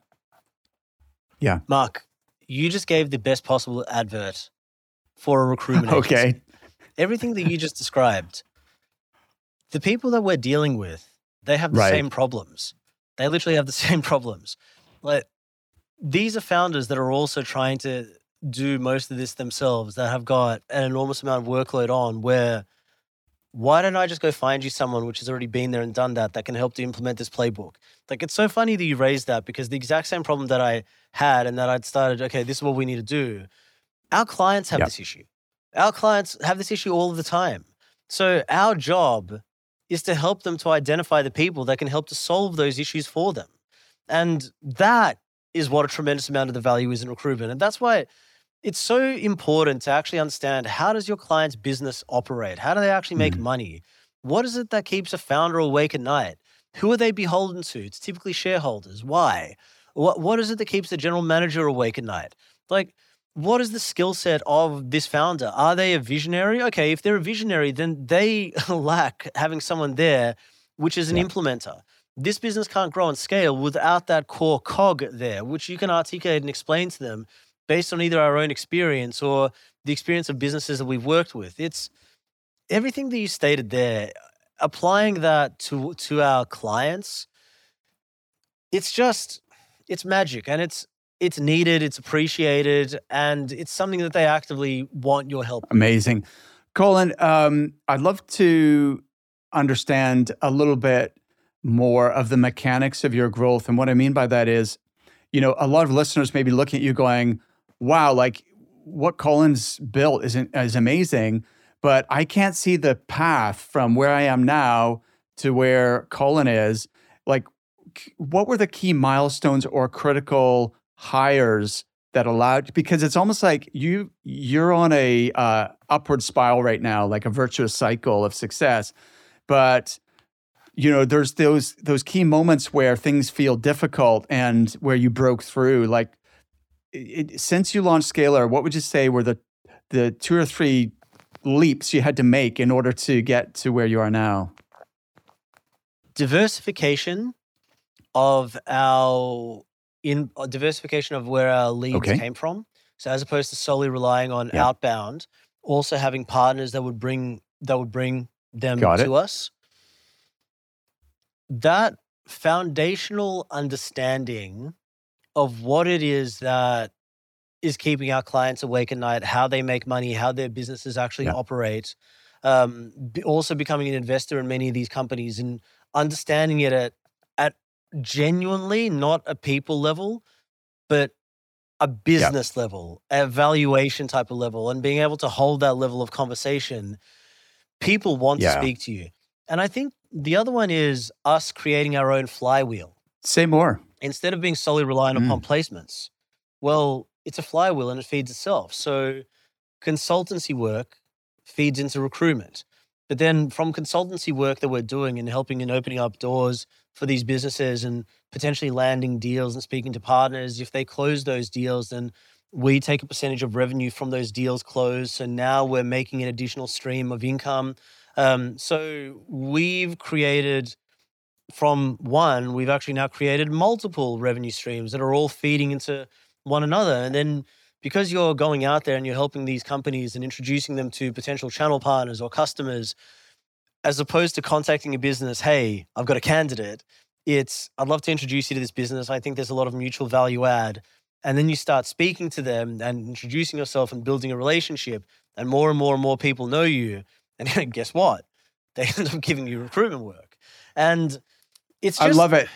Yeah. Mark, you just gave the best possible advert for a recruitment agency. okay Everything that you just described, the people that we're dealing with, they have the Right. same problems. They literally have the same problems. Like these are founders that are also trying to do most of this themselves that have got an enormous amount of workload on where why don't I just go find you someone which has already been there and done that that can help to implement this playbook? Like it's so funny that you raised that because the exact same problem that I had and that I'd started, okay, this is what we need to do. Our clients have Yep. this issue. Our clients have this issue all of the time. So our job is to help them to identify the people that can help to solve those issues for them. And that is what a tremendous amount of the value is in recruitment. And that's why it's so important to actually understand how does your client's business operate? How do they actually make mm. money? What is it that keeps a founder awake at night? Who are they beholden to? It's typically shareholders. Why? What what is it that keeps the general manager awake at night? Like, what is the skill set of this founder? Are they a visionary? Okay, if they're a visionary, then they lack having someone there, which is an yeah. implementer. This business can't grow and scale without that core cog there, which you can articulate and explain to them based on either our own experience or the experience of businesses that we've worked with. It's everything that you stated there, applying that to to our clients, it's just it's magic and it's it's needed, it's appreciated, and it's something that they actively want your help. Amazing. Colin, um, I'd love to understand a little bit more of the mechanics of your growth. And what I mean by that is, you know, a lot of listeners may be looking at you going, wow, like what Colin's built is, is amazing but I can't see the path from where I am now to where Colin is. Like, what were the key milestones or critical hires that allowed? Because it's almost like you you're on a uh, upward spiral right now, like a virtuous cycle of success. But you know, there's those those key moments where things feel difficult and where you broke through. Like, it, since you launched Scalerr, what would you say were the the two or three leaps you had to make in order to get to where you are now? Diversification of our in uh, diversification of where our leads okay. came from. So as opposed to solely relying on yeah. outbound, also having partners that would bring that would bring them Got to it. us. That foundational understanding of what it is that is keeping our clients awake at night, how they make money, how their businesses actually yeah. operate. Um, also becoming an investor in many of these companies and understanding it at at genuinely not a people level, but a business yeah. level, a valuation type of level, and being able to hold that level of conversation. People want yeah. to speak to you. And I think the other one is us creating our own flywheel. Say more. Instead of being solely reliant mm. upon placements. Well, it's a flywheel and it feeds itself. So consultancy work feeds into recruitment. But then from consultancy work that we're doing and helping and opening up doors for these businesses and potentially landing deals and speaking to partners, if they close those deals, then we take a percentage of revenue from those deals closed. So now we're making an additional stream of income. Um, so we've created from one, we've actually now created multiple revenue streams that are all feeding into one another. And then because you're going out there and you're helping these companies and introducing them to potential channel partners or customers, as opposed to contacting a business, hey, I've got a candidate, it's, I'd love to introduce you to this business. I think there's a lot of mutual value add. And then you start speaking to them and introducing yourself and building a relationship. And more and more and more people know you. And guess what? They end up giving you recruitment work. And it's just, I love it.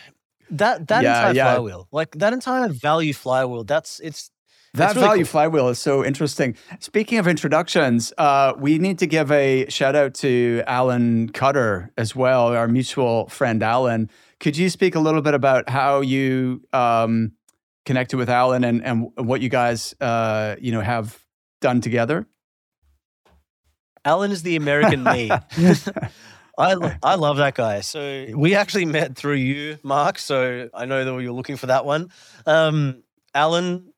That that yeah, entire yeah. flywheel, like that entire value flywheel, that's it's that really value cool. flywheel is so interesting. Speaking of introductions, uh, we need to give a shout out to Alan Cutter as well, our mutual friend Alan. Could you speak a little bit about how you um, connected with Alan and, and what you guys uh, you know have done together? Alan is the American me. I I love that guy. So we actually met through you, Mark. So I know that you're looking for that one. Um, Alan,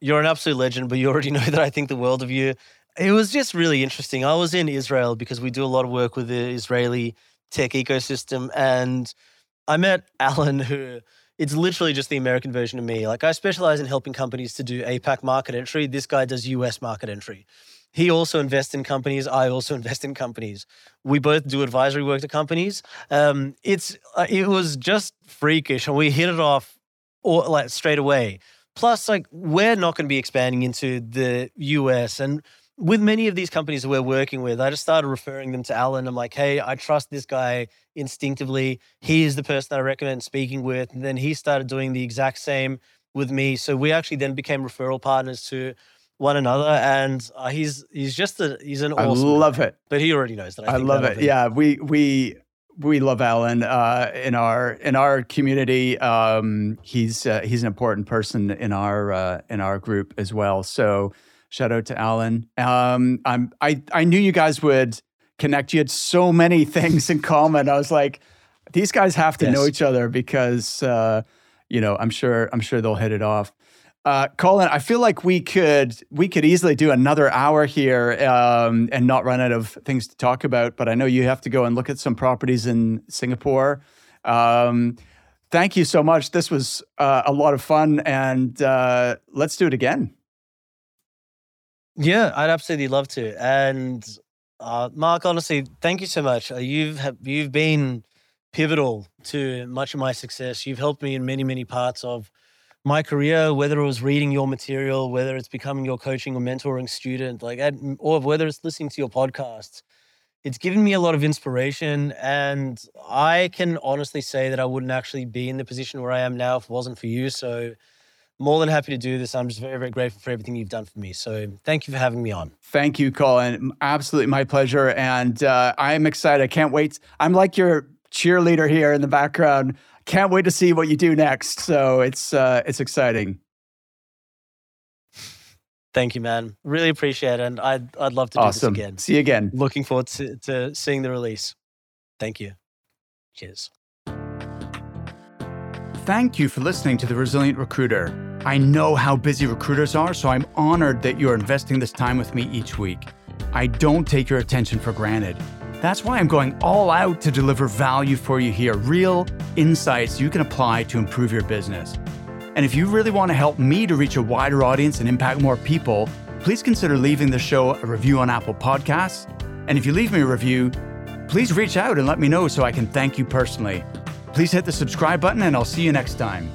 you're an absolute legend, but you already know that I think the world of you. It was just really interesting. I was in Israel because we do a lot of work with the Israeli tech ecosystem, and I met Alan, who it's literally just the American version of me. Like I specialize in helping companies to do APAC market entry. This guy does US market entry. He also invests in companies. I also invest in companies. We both do advisory work to companies. Um, it's uh, it was just freakish, and we hit it off or like straight away. Plus, like we're not going to be expanding into the US, and with many of these companies that we're working with, I just started referring them to Alan. I'm like, hey, I trust this guy instinctively. He is the person I recommend speaking with. And then he started doing the exact same with me. So we actually then became referral partners to one another, and uh, he's he's just a he's an I awesome. guy. love it. But he already knows that. I, I love it. him. Yeah, we we we love Alan uh, in our in our community. Um, he's uh, he's an important person in our uh, in our group as well. So shout out to Alan. Um, I'm I I knew you guys would connect. You had so many things in common. I was like, these guys have to know each other because uh, you know I'm sure I'm sure they'll hit it off. Uh, Colin, I feel like we could we could easily do another hour here um, and not run out of things to talk about. But I know you have to go and look at some properties in Singapore. Um, thank you so much. This was uh, a lot of fun, and uh, let's do it again. Yeah, I'd absolutely love to. And uh, Mark, honestly, thank you so much. Uh, you've you've been pivotal to much of my success. You've helped me in many many parts of my career, whether it was reading your material, whether it's becoming your coaching or mentoring student, like, or whether it's listening to your podcasts. It's given me a lot of inspiration, and I can honestly say that I wouldn't actually be in the position where I am now if it wasn't for you. So, more than happy to do this. I'm just very, very grateful for everything you've done for me. So, thank you for having me on. Thank you, Colin. Absolutely my pleasure, and uh, I'm excited. I can't wait. I'm like your cheerleader here in the background. Can't wait to see what you do next. So it's uh, it's exciting. Thank you, man. Really appreciate it. And I'd, I'd love to do Awesome. this again. See you again. Looking forward to, to seeing the release. Thank you. Cheers. Thank you for listening to The Resilient Recruiter. I know how busy recruiters are, so I'm honored that you're investing this time with me each week. I don't take your attention for granted. That's why I'm going all out to deliver value for you here, real insights you can apply to improve your business. And if you really want to help me to reach a wider audience and impact more people, please consider leaving the show a review on Apple Podcasts. And if you leave me a review, please reach out and let me know so I can thank you personally. Please hit the subscribe button, and I'll see you next time.